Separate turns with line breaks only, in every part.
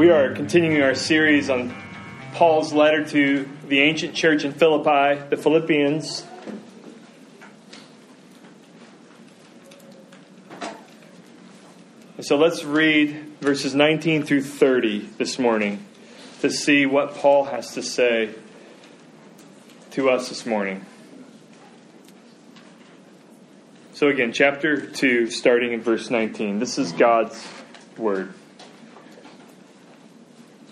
We are continuing our series on Paul's letter to the ancient church in Philippi, the Philippians. So let's read verses 19 through 30 this morning to see what Paul has to say to us this morning. So, again, chapter 2, starting in verse 19. This is God's word.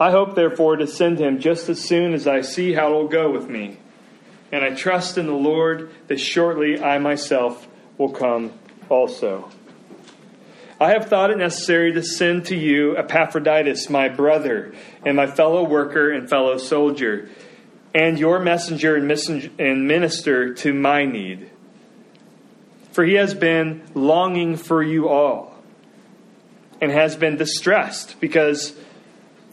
I hope, therefore, to send him just as soon as I see how it will go with me. And I trust in the Lord that shortly I myself will come also. I have thought it necessary to send to you Epaphroditus, my brother, and my fellow worker and fellow soldier, and your messenger and minister to my need. For he has been longing for you all, and has been distressed because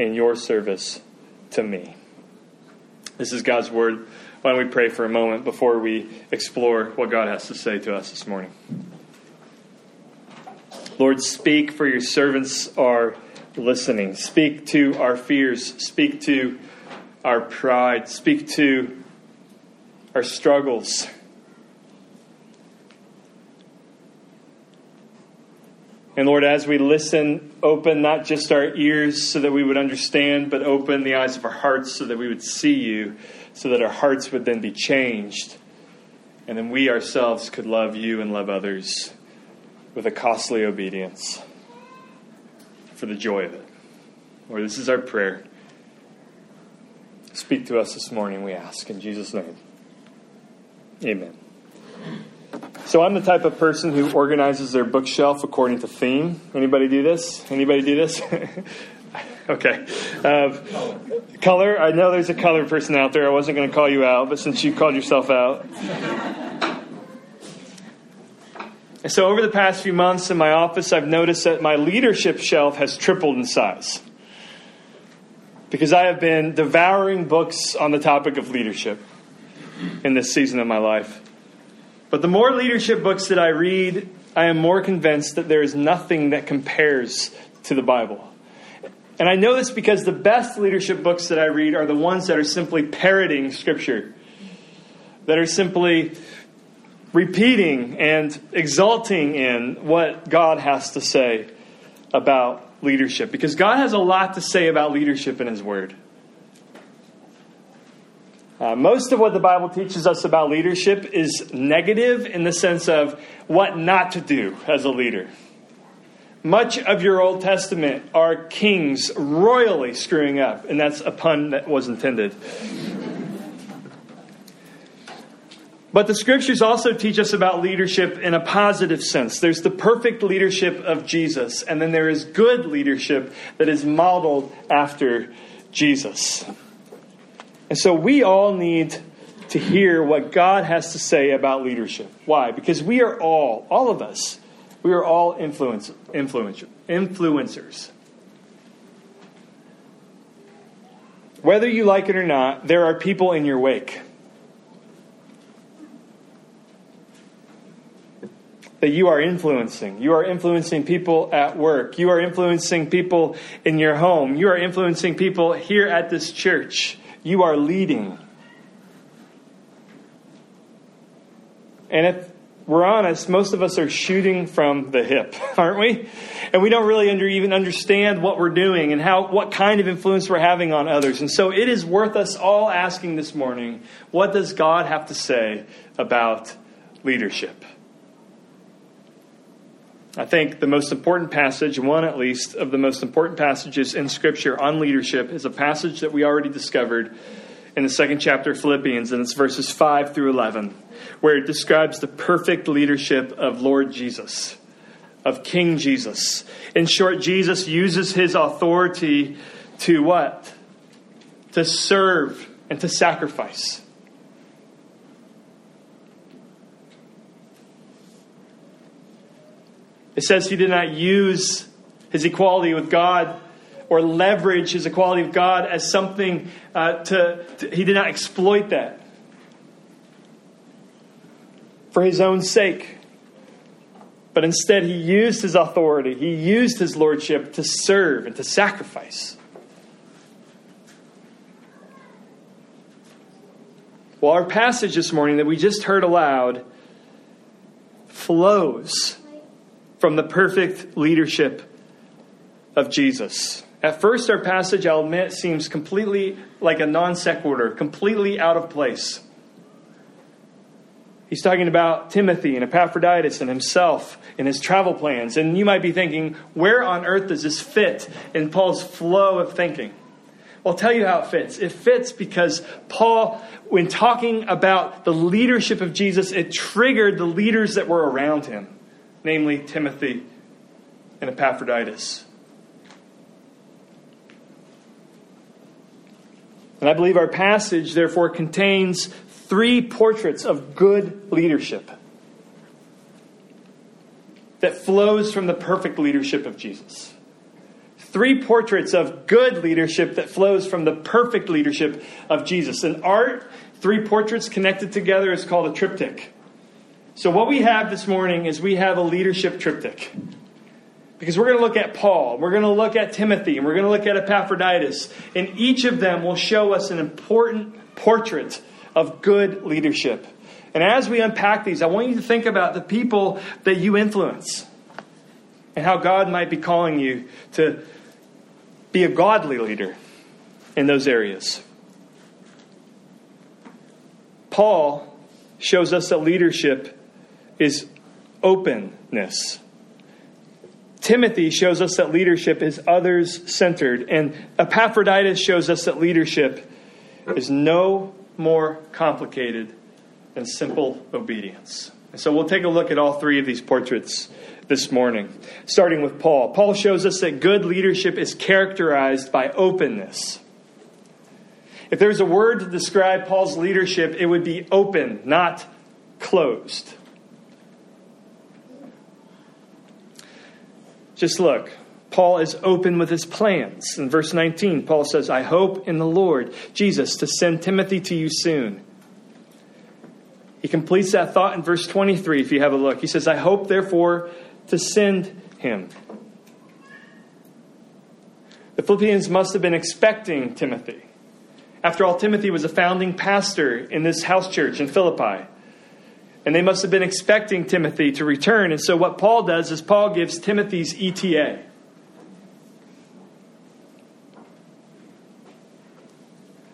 in your service to me. This is God's word. Why don't we pray for a moment before we explore what God has to say to us this morning? Lord, speak, for your servants are listening. Speak to our fears. Speak to our pride. Speak to our struggles. And Lord, as we listen, open not just our ears so that we would understand, but open the eyes of our hearts so that we would see you, so that our hearts would then be changed. And then we ourselves could love you and love others with a costly obedience for the joy of it. Lord, this is our prayer. Speak to us this morning, we ask. In Jesus' name. Amen. So I'm the type of person who organizes their bookshelf according to theme. Anybody do this? Anybody do this? okay. Uh, color. I know there's a color person out there. I wasn't going to call you out, but since you called yourself out. So over the past few months in my office, I've noticed that my leadership shelf has tripled in size. Because I have been devouring books on the topic of leadership in this season of my life. But the more leadership books that I read, I am more convinced that there is nothing that compares to the Bible. And I know this because the best leadership books that I read are the ones that are simply parroting Scripture, that are simply repeating and exulting in what God has to say about leadership. Because God has a lot to say about leadership in His Word. Uh, most of what the Bible teaches us about leadership is negative in the sense of what not to do as a leader. Much of your Old Testament are kings royally screwing up, and that's a pun that was intended. But the scriptures also teach us about leadership in a positive sense. There's the perfect leadership of Jesus, and then there is good leadership that is modeled after Jesus. And so we all need to hear what God has to say about leadership. Why? Because we are all, all of us, we are all influence, influencer, influencers. Whether you like it or not, there are people in your wake. That you are influencing. You are influencing people at work. You are influencing people in your home. You are influencing people here at this church. You are leading. And if we're honest, most of us are shooting from the hip, aren't we? And we don't really under, even understand what we're doing and how what kind of influence we're having on others. And so it is worth us all asking this morning, what does God have to say about leadership? I think the most important passage, one at least of the most important passages in Scripture on leadership, is a passage that we already discovered in the second chapter of Philippians, and it's verses 5 through 11, where it describes the perfect leadership of Lord Jesus, of King Jesus. In short, Jesus uses his authority to what? To serve and to sacrifice. It says he did not use his equality with God or leverage his equality with God as something uh, to, to, he did not exploit that for his own sake. But instead, he used his authority, he used his lordship to serve and to sacrifice. Well, our passage this morning that we just heard aloud flows from the perfect leadership of Jesus. At first, our passage, I'll admit, seems completely like a non sequitur, completely out of place. He's talking about Timothy and Epaphroditus and himself and his travel plans. And you might be thinking, where on earth does this fit in Paul's flow of thinking? I'll tell you how it fits. It fits because Paul, when talking about the leadership of Jesus, it triggered the leaders that were around him namely Timothy and Epaphroditus. And I believe our passage, therefore, contains three portraits of good leadership that flows from the perfect leadership of Jesus. Three portraits of good leadership that flows from the perfect leadership of Jesus. In art, three portraits connected together is called a triptych. So, what we have this morning is we have a leadership triptych. Because we're going to look at Paul, we're going to look at Timothy, and we're going to look at Epaphroditus. And each of them will show us an important portrait of good leadership. And as we unpack these, I want you to think about the people that you influence and how God might be calling you to be a godly leader in those areas. Paul shows us that leadership is openness. Timothy shows us that leadership is others centered, and Epaphroditus shows us that leadership is no more complicated than simple obedience. And so we'll take a look at all three of these portraits this morning, starting with Paul. Paul shows us that good leadership is characterized by openness. If there's a word to describe Paul's leadership, it would be open, not closed. Just look. Paul is open with his plans. In verse 19, Paul says, I hope in the Lord Jesus to send Timothy to you soon. He completes that thought in verse 23 if you have a look. He says, I hope, therefore, to send him. The Philippians must have been expecting Timothy. After all, Timothy was a founding pastor in this house church in Philippi. And they must have been expecting Timothy to return. And so, what Paul does is Paul gives Timothy's ETA.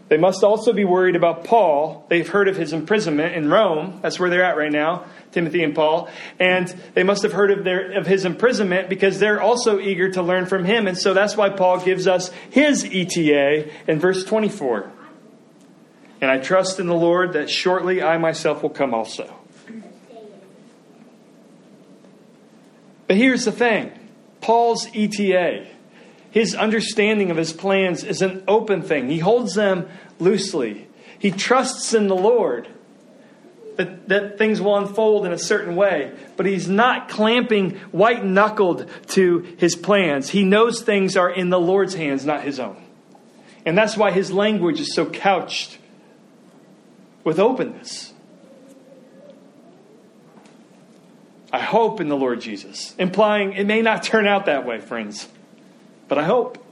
They must also be worried about Paul. They've heard of his imprisonment in Rome. That's where they're at right now, Timothy and Paul. And they must have heard of, their, of his imprisonment because they're also eager to learn from him. And so that's why Paul gives us his ETA in verse 24. And I trust in the Lord that shortly I myself will come also. But here's the thing Paul's ETA, his understanding of his plans is an open thing. He holds them loosely. He trusts in the Lord that, that things will unfold in a certain way, but he's not clamping white knuckled to his plans. He knows things are in the Lord's hands, not his own. And that's why his language is so couched with openness. I hope in the Lord Jesus, implying it may not turn out that way, friends, but I hope.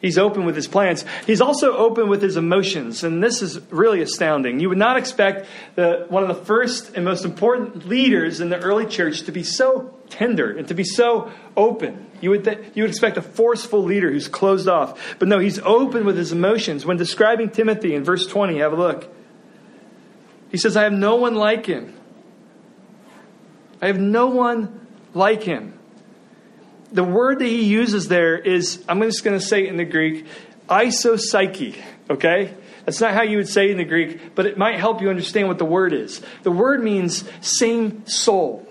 He's open with his plans. He's also open with his emotions, and this is really astounding. You would not expect the, one of the first and most important leaders in the early church to be so tender and to be so open. You would, th- you would expect a forceful leader who's closed off. But no, he's open with his emotions. When describing Timothy in verse 20, have a look. He says, I have no one like him. I have no one like him the word that he uses there is, I'm just going to say it in the Greek, isopsyche, okay? That's not how you would say it in the Greek, but it might help you understand what the word is. The word means same soul.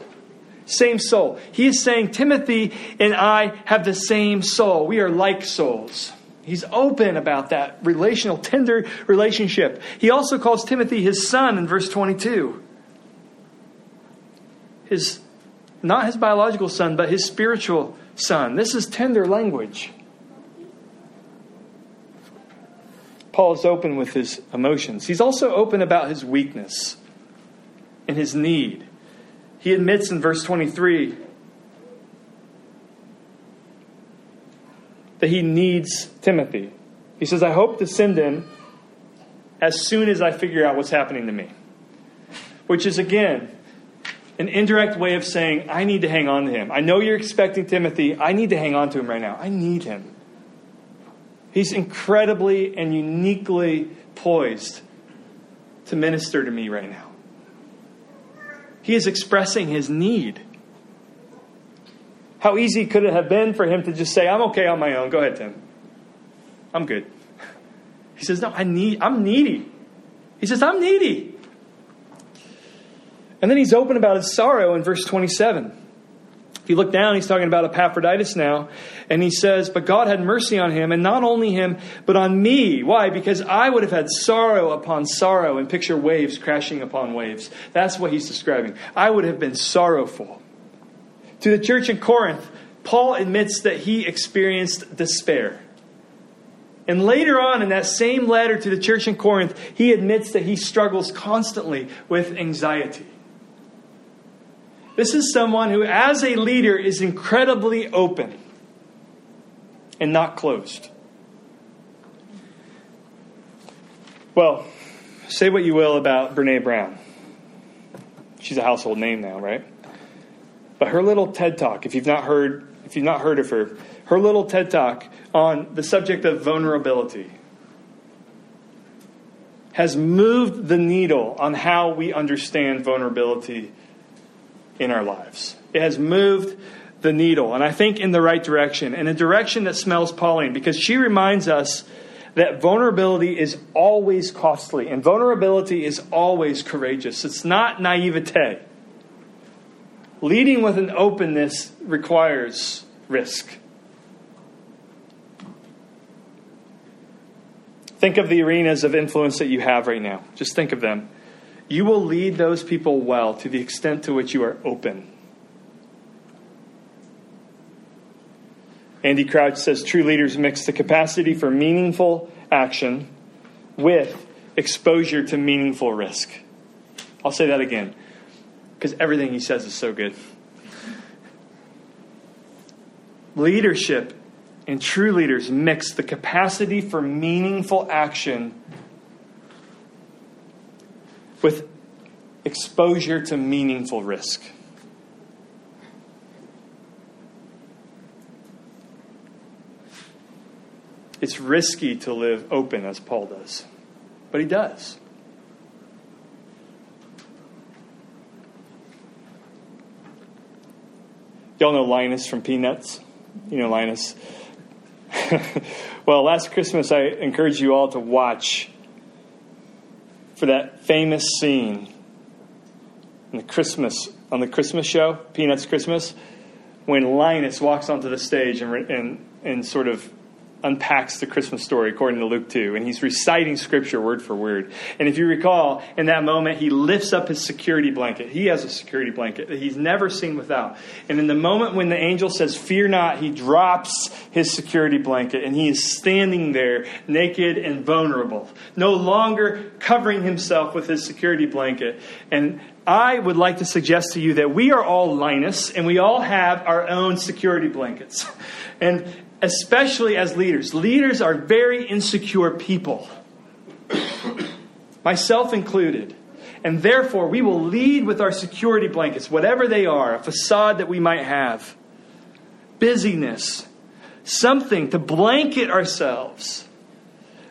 Same soul. He is saying, Timothy and I have the same soul. We are like souls. He's open about that relational, tender relationship. He also calls Timothy his son in verse 22. His, not his biological son, but his spiritual son. This is tender language. Paul is open with his emotions. He's also open about his weakness and his need. He admits in verse 23 that he needs Timothy. He says, I hope to send him as soon as I figure out what's happening to me. Which is, again, an indirect way of saying, I need to hang on to him. I know you're expecting Timothy. I need to hang on to him right now. I need him. He's incredibly and uniquely poised to minister to me right now. He is expressing his need. How easy could it have been for him to just say, I'm okay on my own. Go ahead, Tim. I'm good. He says, No, I need I'm needy. He says, I'm needy. And then he's open about his sorrow in verse 27. If you look down, he's talking about Epaphroditus now, and he says, But God had mercy on him, and not only him, but on me. Why? Because I would have had sorrow upon sorrow, and picture waves crashing upon waves. That's what he's describing. I would have been sorrowful. To the church in Corinth, Paul admits that he experienced despair. And later on in that same letter to the church in Corinth, he admits that he struggles constantly with anxiety. This is someone who, as a leader, is incredibly open and not closed. Well, say what you will about Brene Brown. She's a household name now, right? But her little TED talk, if you've not heard, if you've not heard of her, her little TED talk on the subject of vulnerability has moved the needle on how we understand vulnerability in our lives. It has moved the needle, and I think in the right direction, in a direction that smells Pauline, because she reminds us that vulnerability is always costly, and vulnerability is always courageous. It's not naivete. Leading with an openness requires risk. Think of the arenas of influence that you have right now. Just think of them. You will lead those people well to the extent to which you are open. Andy Crouch says true leaders mix the capacity for meaningful action with exposure to meaningful risk. I'll say that again because everything he says is so good. Leadership and true leaders mix the capacity for meaningful action with exposure to meaningful risk. It's risky to live open as Paul does, but he does. Y'all know Linus from Peanuts? You know Linus. well, last Christmas I encouraged you all to watch for that famous scene in the Christmas on the Christmas show, Peanuts Christmas, when Linus walks onto the stage and and, and sort of unpacks the Christmas story according to Luke 2, and he's reciting scripture word for word. And if you recall, in that moment, he lifts up his security blanket. He has a security blanket that he's never seen without. And in the moment when the angel says, Fear not, he drops his security blanket, and he is standing there naked and vulnerable, no longer covering himself with his security blanket. And I would like to suggest to you that we are all Linus, and we all have our own security blankets. And especially as leaders. Leaders are very insecure people, myself included. And therefore, we will lead with our security blankets, whatever they are, a facade that we might have, busyness, something to blanket ourselves.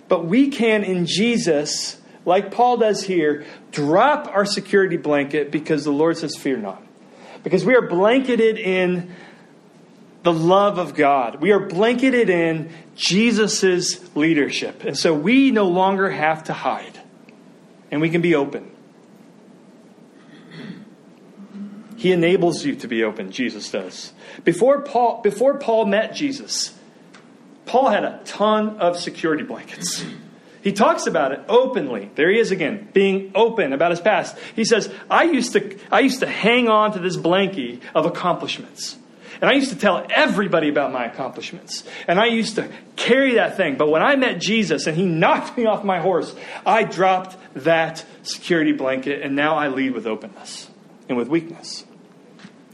But we can, in Jesus, like Paul does here, drop our security blanket because the Lord says, Fear not. Because we are blanketed in the love of God. We are blanketed in Jesus' leadership. And so we no longer have to hide. And we can be open. He enables you to be open, Jesus does. Before Paul, before Paul met Jesus, Paul had a ton of security blankets. He talks about it openly. There he is again, being open about his past. He says, I used to, I used to hang on to this blankie of accomplishments. And I used to tell everybody about my accomplishments. And I used to carry that thing. But when I met Jesus and he knocked me off my horse, I dropped that security blanket and now I lead with openness and with weakness.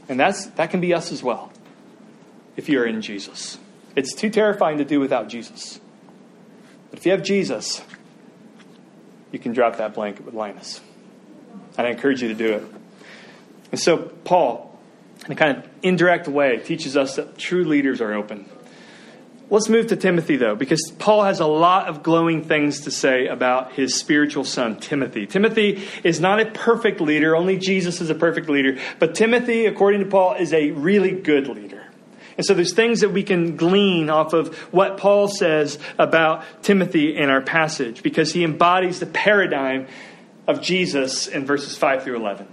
And that's, that can be us as well if you're in Jesus. It's too terrifying to do without Jesus. But if you have Jesus, you can drop that blanket with Linus. And I encourage you to do it. And so, Paul, in a kind of indirect way, teaches us that true leaders are open. Let's move to Timothy, though, because Paul has a lot of glowing things to say about his spiritual son, Timothy. Timothy is not a perfect leader, only Jesus is a perfect leader. But Timothy, according to Paul, is a really good leader. And so there's things that we can glean off of what Paul says about Timothy in our passage, because he embodies the paradigm of Jesus in verses 5 through 11.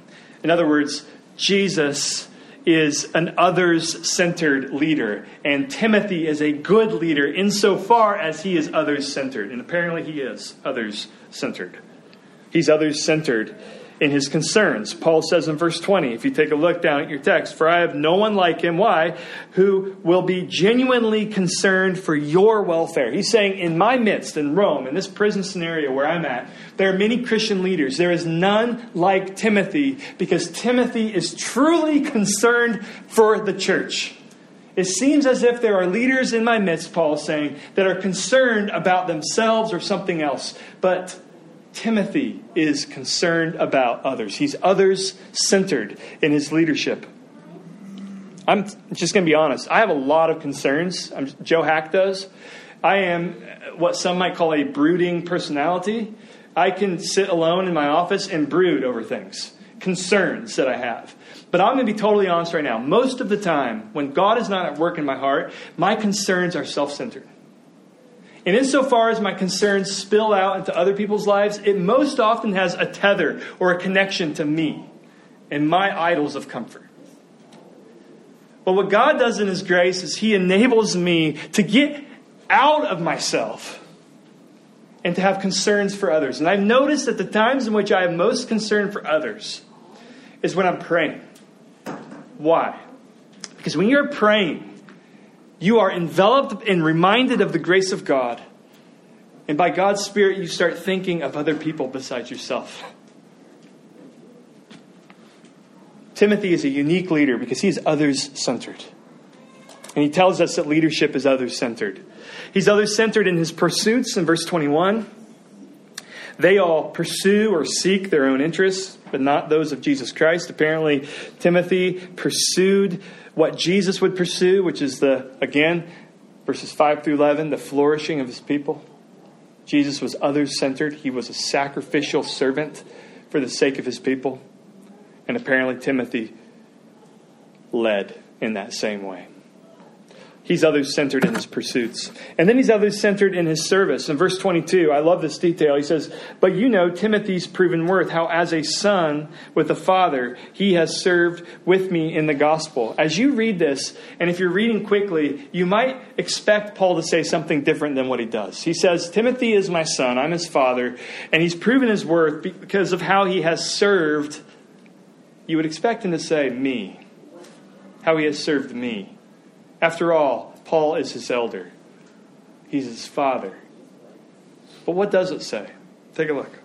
In other words, Jesus is an others centered leader, and Timothy is a good leader insofar as he is others centered. And apparently, he is others centered. He's others centered in his concerns. Paul says in verse 20, if you take a look down at your text, For I have no one like him. Why? Who will be genuinely concerned for your welfare. He's saying, in my midst, in Rome, in this prison scenario where I'm at, there are many Christian leaders. There is none like Timothy because Timothy is truly concerned for the church. It seems as if there are leaders in my midst, Paul is saying, that are concerned about themselves or something else. But Timothy is concerned about others. He's others centered in his leadership. I'm just going to be honest. I have a lot of concerns. I'm, Joe Hack does. I am uh, what some might call a brooding personality. I can sit alone in my office and brood over things, concerns that I have. But I'm going to be totally honest right now. Most of the time, when God is not at work in my heart, my concerns are self centered. And insofar as my concerns spill out into other people's lives, it most often has a tether or a connection to me and my idols of comfort. But what God does in His grace is He enables me to get out of myself and to have concerns for others. And I've noticed that the times in which I have most concern for others is when I'm praying. Why? Because when you're praying, you are enveloped and reminded of the grace of God. And by God's Spirit, you start thinking of other people besides yourself. Timothy is a unique leader because he is others centered. And he tells us that leadership is others centered. He's others centered in his pursuits in verse 21. They all pursue or seek their own interests, but not those of Jesus Christ. Apparently, Timothy pursued what Jesus would pursue, which is the, again, verses 5 through 11, the flourishing of his people. Jesus was others centered, he was a sacrificial servant for the sake of his people. And apparently, Timothy led in that same way. He's others centered in his pursuits. And then he's others centered in his service. In verse 22, I love this detail. He says, But you know Timothy's proven worth, how as a son with a father, he has served with me in the gospel. As you read this, and if you're reading quickly, you might expect Paul to say something different than what he does. He says, Timothy is my son, I'm his father, and he's proven his worth because of how he has served. You would expect him to say, Me. How he has served me. After all, Paul is his elder, he's his father. But what does it say? Take a look.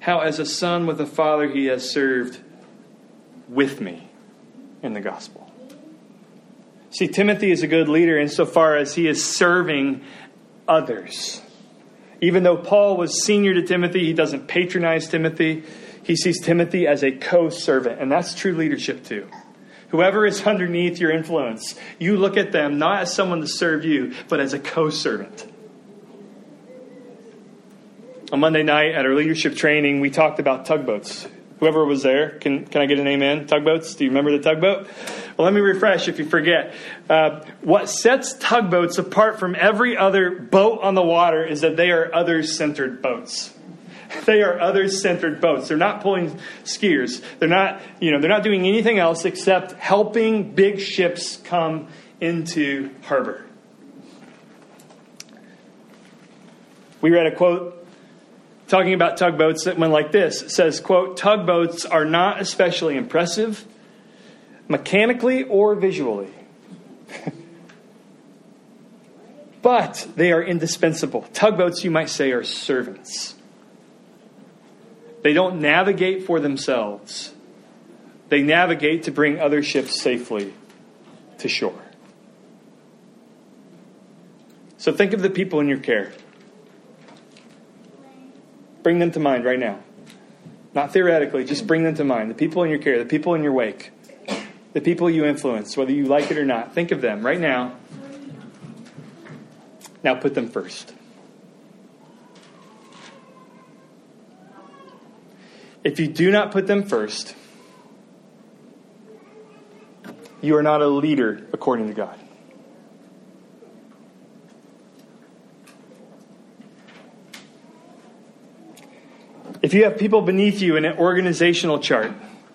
How, as a son with a father, he has served with me in the gospel. See, Timothy is a good leader insofar as he is serving others. Even though Paul was senior to Timothy, he doesn't patronize Timothy. He sees Timothy as a co servant, and that's true leadership too. Whoever is underneath your influence, you look at them not as someone to serve you, but as a co servant. On Monday night at our leadership training, we talked about tugboats. Whoever was there, can, can I get an amen? Tugboats? Do you remember the tugboat? Well, let me refresh if you forget. Uh, what sets tugboats apart from every other boat on the water is that they are others centered boats. They are others centered boats. They're not pulling skiers. They're not, you know, they're not doing anything else except helping big ships come into harbor. We read a quote talking about tugboats that went like this. It says, quote, tugboats are not especially impressive mechanically or visually. but they are indispensable. Tugboats, you might say, are servants. They don't navigate for themselves, they navigate to bring other ships safely to shore. So think of the people in your care. Bring them to mind right now. Not theoretically, just bring them to mind. The people in your care, the people in your wake, the people you influence, whether you like it or not. Think of them right now. Now put them first. If you do not put them first, you are not a leader according to God. If you have people beneath you in an organizational chart,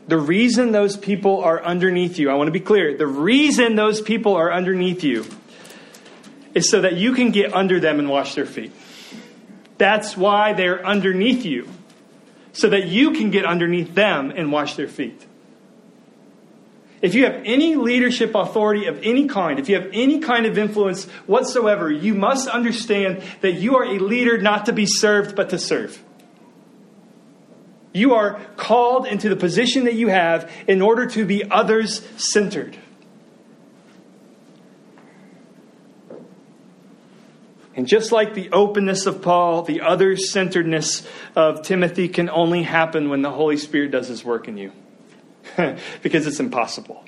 the reason those people are underneath you, I want to be clear, the reason those people are underneath you is so that you can get under them and wash their feet. That's why they're underneath you so that you can get underneath them and wash their feet. If you have any leadership authority of any kind, if you have any kind of influence whatsoever, you must understand that you are a leader not to be served, but to serve. You are called into the position that you have in order to be others centered. And just like the openness of Paul, the other centeredness of Timothy can only happen when the Holy Spirit does his work in you. because it's impossible.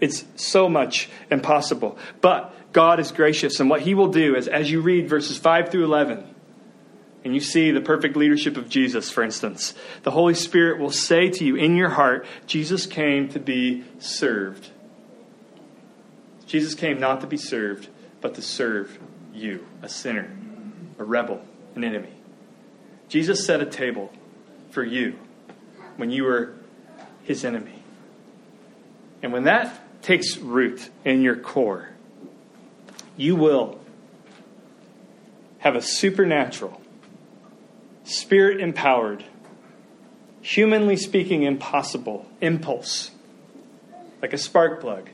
It's so much impossible. But God is gracious, and what he will do is, as you read verses 5 through 11, and you see the perfect leadership of Jesus, for instance, the Holy Spirit will say to you in your heart, Jesus came to be served. Jesus came not to be served, but to serve you, a sinner, a rebel, an enemy. Jesus set a table for you when you were his enemy. And when that takes root in your core, you will have a supernatural, spirit empowered, humanly speaking, impossible impulse, like a spark plug,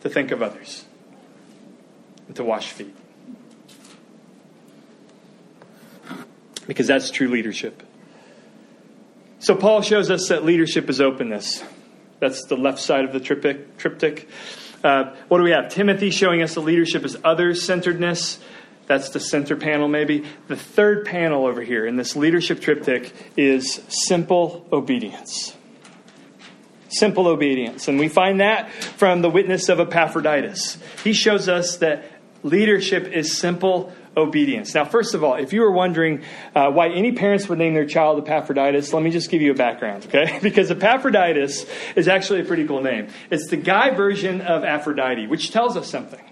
to think of others to wash feet. Because that's true leadership. So, Paul shows us that leadership is openness. That's the left side of the triptych. Uh, what do we have? Timothy showing us the leadership is others centeredness. That's the center panel, maybe. The third panel over here in this leadership triptych is simple obedience. Simple obedience. And we find that from the witness of Epaphroditus. He shows us that Leadership is simple obedience. Now, first of all, if you were wondering uh, why any parents would name their child Epaphroditus, let me just give you a background, okay? because Epaphroditus is actually a pretty cool name. It's the guy version of Aphrodite, which tells us something.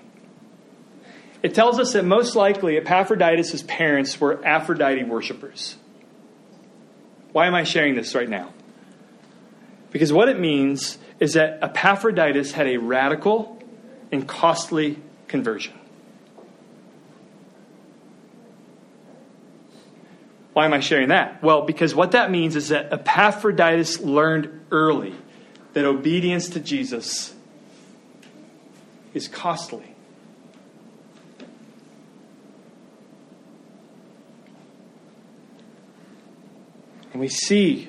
It tells us that most likely Epaphroditus' parents were Aphrodite worshippers. Why am I sharing this right now? Because what it means is that Epaphroditus had a radical and costly conversion. Why am I sharing that? Well, because what that means is that Epaphroditus learned early that obedience to Jesus is costly. And we see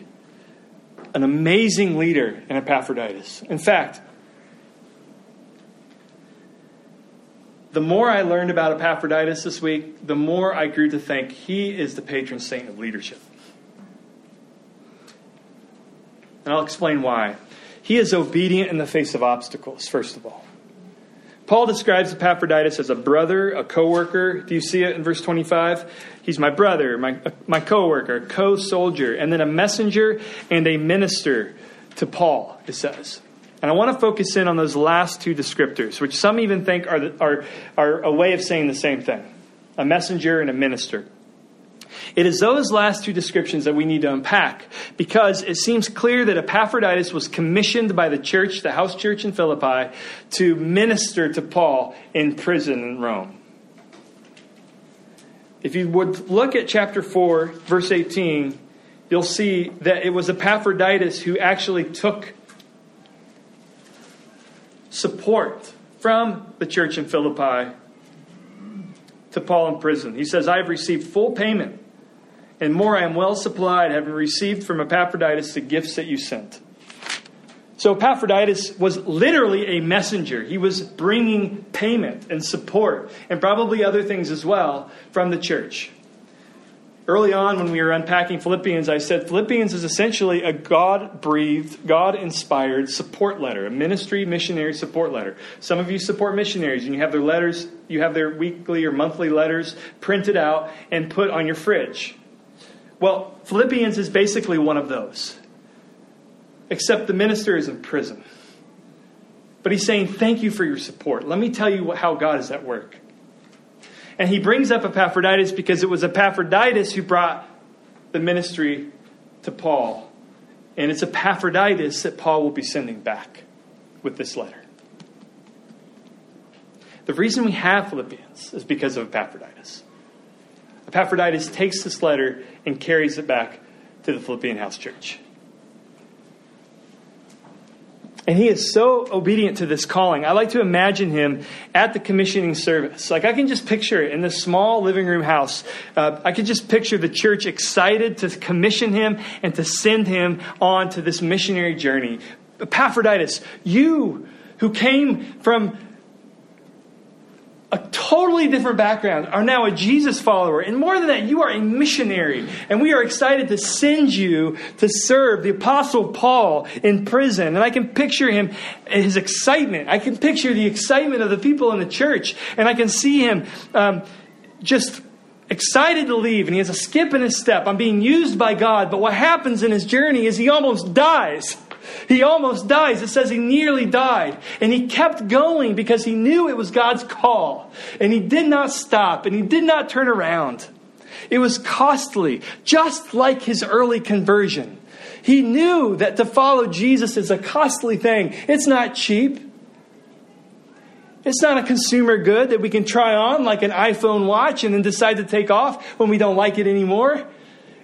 an amazing leader in Epaphroditus. In fact, the more I learned about Epaphroditus this week, the more I grew to think he is the patron saint of leadership. And I'll explain why. He is obedient in the face of obstacles, first of all. Paul describes Epaphroditus as a brother, a co worker. Do you see it in verse 25? He's my brother, my, my co worker, co soldier, and then a messenger and a minister to Paul, it says. And I want to focus in on those last two descriptors, which some even think are, the, are, are a way of saying the same thing a messenger and a minister. It is those last two descriptions that we need to unpack because it seems clear that Epaphroditus was commissioned by the church, the house church in Philippi, to minister to Paul in prison in Rome. If you would look at chapter 4, verse 18, you'll see that it was Epaphroditus who actually took support from the church in Philippi to Paul in prison. He says, I have received full payment, and more I am well supplied, having received from Epaphroditus the gifts that you sent. So Epaphroditus was literally a messenger. He was bringing payment and support, and probably other things as well, from the church. Early on, when we were unpacking Philippians, I said Philippians is essentially a God breathed, God inspired support letter, a ministry missionary support letter. Some of you support missionaries and you have their letters, you have their weekly or monthly letters printed out and put on your fridge. Well, Philippians is basically one of those, except the minister is in prison. But he's saying, Thank you for your support. Let me tell you how God is at work. And he brings up Epaphroditus because it was Epaphroditus who brought the ministry to Paul. And it's Epaphroditus that Paul will be sending back with this letter. The reason we have Philippians is because of Epaphroditus. Epaphroditus takes this letter and carries it back to the Philippian house church. And he is so obedient to this calling. I like to imagine him at the commissioning service. Like I can just picture it in this small living room house. Uh, I can just picture the church excited to commission him and to send him on to this missionary journey. Epaphroditus, you who came from a totally different background, are now a Jesus follower. And more than that, you are a missionary. And we are excited to send you to serve the Apostle Paul in prison. And I can picture him, his excitement. I can picture the excitement of the people in the church. And I can see him um, just excited to leave. And he has a skip in his step. I'm being used by God. But what happens in his journey is he almost dies. He almost dies. It says he nearly died. And he kept going because he knew it was God's call. And he did not stop and he did not turn around. It was costly, just like his early conversion. He knew that to follow Jesus is a costly thing. It's not cheap. It's not a consumer good that we can try on like an iPhone watch and then decide to take off when we don't like it anymore.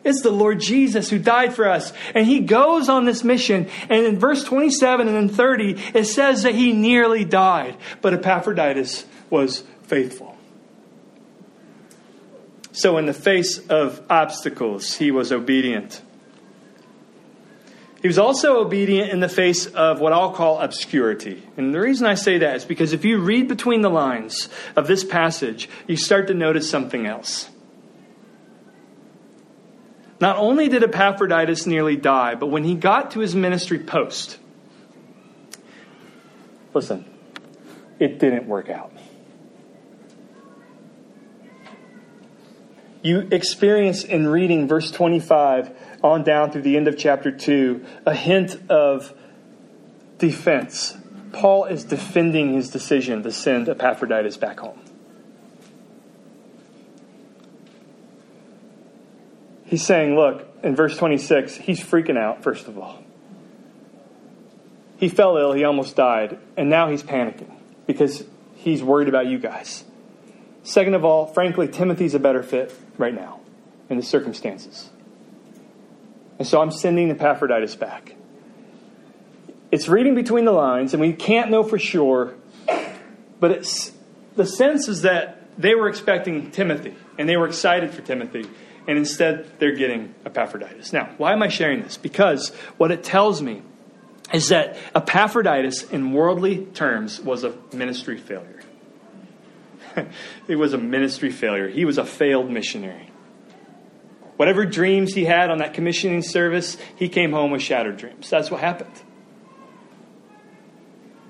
It's the Lord Jesus who died for us. And he goes on this mission. And in verse 27 and then 30, it says that he nearly died. But Epaphroditus was faithful. So, in the face of obstacles, he was obedient. He was also obedient in the face of what I'll call obscurity. And the reason I say that is because if you read between the lines of this passage, you start to notice something else. Not only did Epaphroditus nearly die, but when he got to his ministry post, listen, it didn't work out. You experience in reading verse 25 on down through the end of chapter 2 a hint of defense. Paul is defending his decision to send Epaphroditus back home. He's saying, look, in verse 26, he's freaking out, first of all. He fell ill, he almost died, and now he's panicking because he's worried about you guys. Second of all, frankly, Timothy's a better fit right now in the circumstances. And so I'm sending Epaphroditus back. It's reading between the lines, and we can't know for sure, but it's, the sense is that they were expecting Timothy, and they were excited for Timothy and instead they're getting Epaphroditus. Now, why am I sharing this? Because what it tells me is that Epaphroditus, in worldly terms, was a ministry failure. it was a ministry failure. He was a failed missionary. Whatever dreams he had on that commissioning service, he came home with shattered dreams. That's what happened.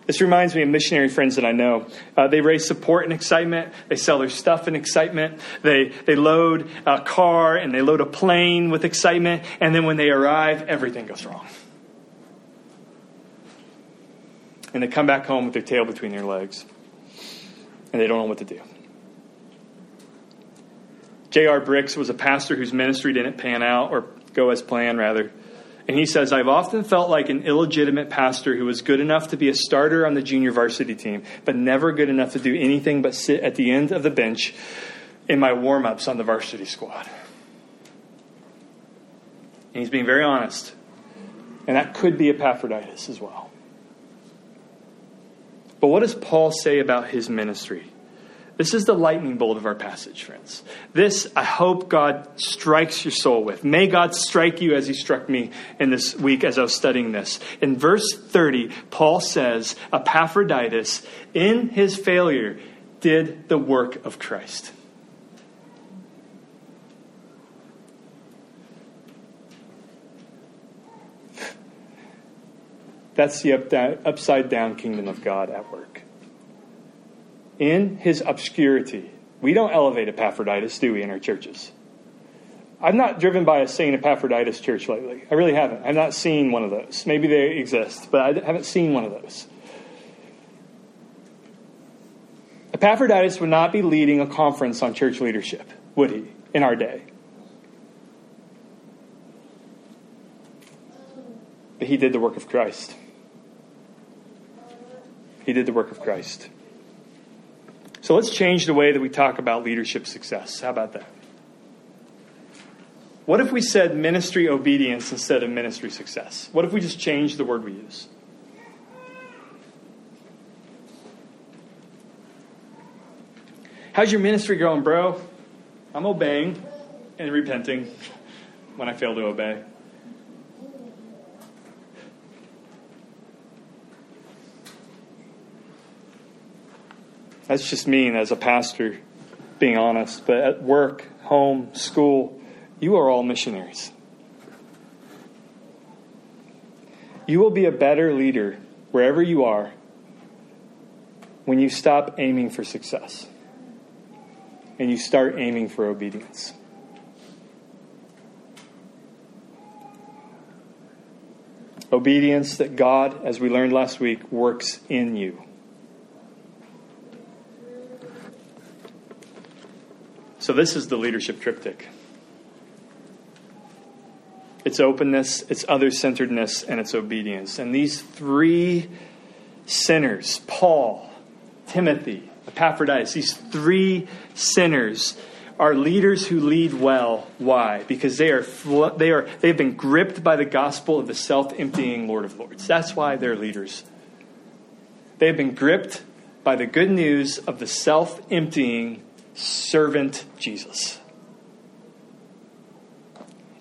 This reminds me of missionary friends that I know. Uh, they raise support and excitement. They sell their stuff in excitement. They, they load a car and they load a plane with excitement. And then when they arrive, everything goes wrong. And they come back home with their tail between their legs. And they don't know what to do. J.R. Briggs was a pastor whose ministry didn't pan out, or go as planned, rather. And he says, I've often felt like an illegitimate pastor who was good enough to be a starter on the junior varsity team, but never good enough to do anything but sit at the end of the bench in my warm ups on the varsity squad. And he's being very honest. And that could be Epaphroditus as well. But what does Paul say about his ministry? This is the lightning bolt of our passage, friends. This, I hope God strikes your soul with. May God strike you as He struck me in this week as I was studying this. In verse 30, Paul says, Epaphroditus, in his failure, did the work of Christ. That's the upside down kingdom of God at work in his obscurity. We don't elevate Epaphroditus, do we, in our churches? I'm not driven by a St. Epaphroditus church lately. I really haven't. I've not seen one of those. Maybe they exist, but I haven't seen one of those. Epaphroditus would not be leading a conference on church leadership, would he, in our day? But he did the work of Christ. He did the work of Christ. So let's change the way that we talk about leadership success. How about that? What if we said ministry obedience instead of ministry success? What if we just changed the word we use? How's your ministry going, bro? I'm obeying and repenting when I fail to obey. That's just me as a pastor, being honest. But at work, home, school, you are all missionaries. You will be a better leader wherever you are when you stop aiming for success and you start aiming for obedience. Obedience that God, as we learned last week, works in you. So, this is the leadership triptych it's openness, it's other centeredness, and it's obedience. And these three sinners, Paul, Timothy, Epaphroditus, these three sinners are leaders who lead well. Why? Because they are they are they've been gripped by the gospel of the self-emptying Lord of Lords. That's why they're leaders. They have been gripped by the good news of the self-emptying servant Jesus.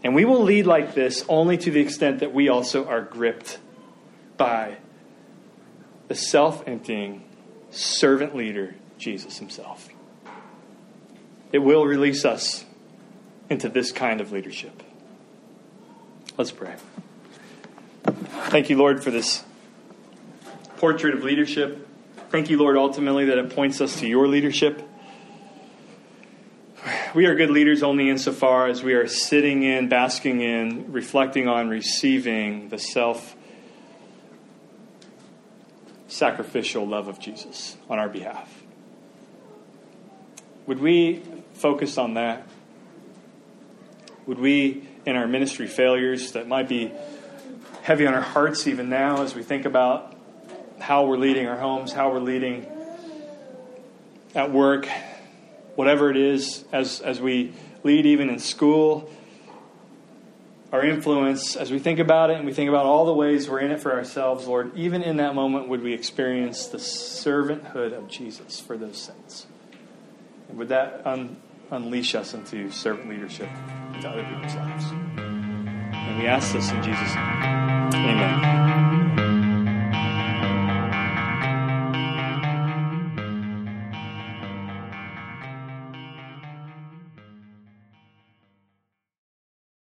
And we will lead like this only to the extent that we also are gripped by the self emptying servant leader, Jesus himself. It will release us into this kind of leadership. Let's pray. Thank you, Lord, for this portrait of leadership. Thank you, Lord, ultimately that it points us to your leadership we are good leaders only insofar as we are sitting in, basking in, reflecting on, receiving the self sacrificial love of Jesus on our behalf. Would we focus on that? Would we, in our ministry failures that might be heavy on our hearts even now as we think about how we're leading our homes, how we're leading at work, whatever it is, as, as we lead even in school, our influence, as we think about it and we think about all the ways we're in it for ourselves, Lord, even in that moment, would we experience the servanthood of Jesus for those sins? And would that un- unleash us into servant leadership into other people's lives? And we ask this in Jesus' name. Amen.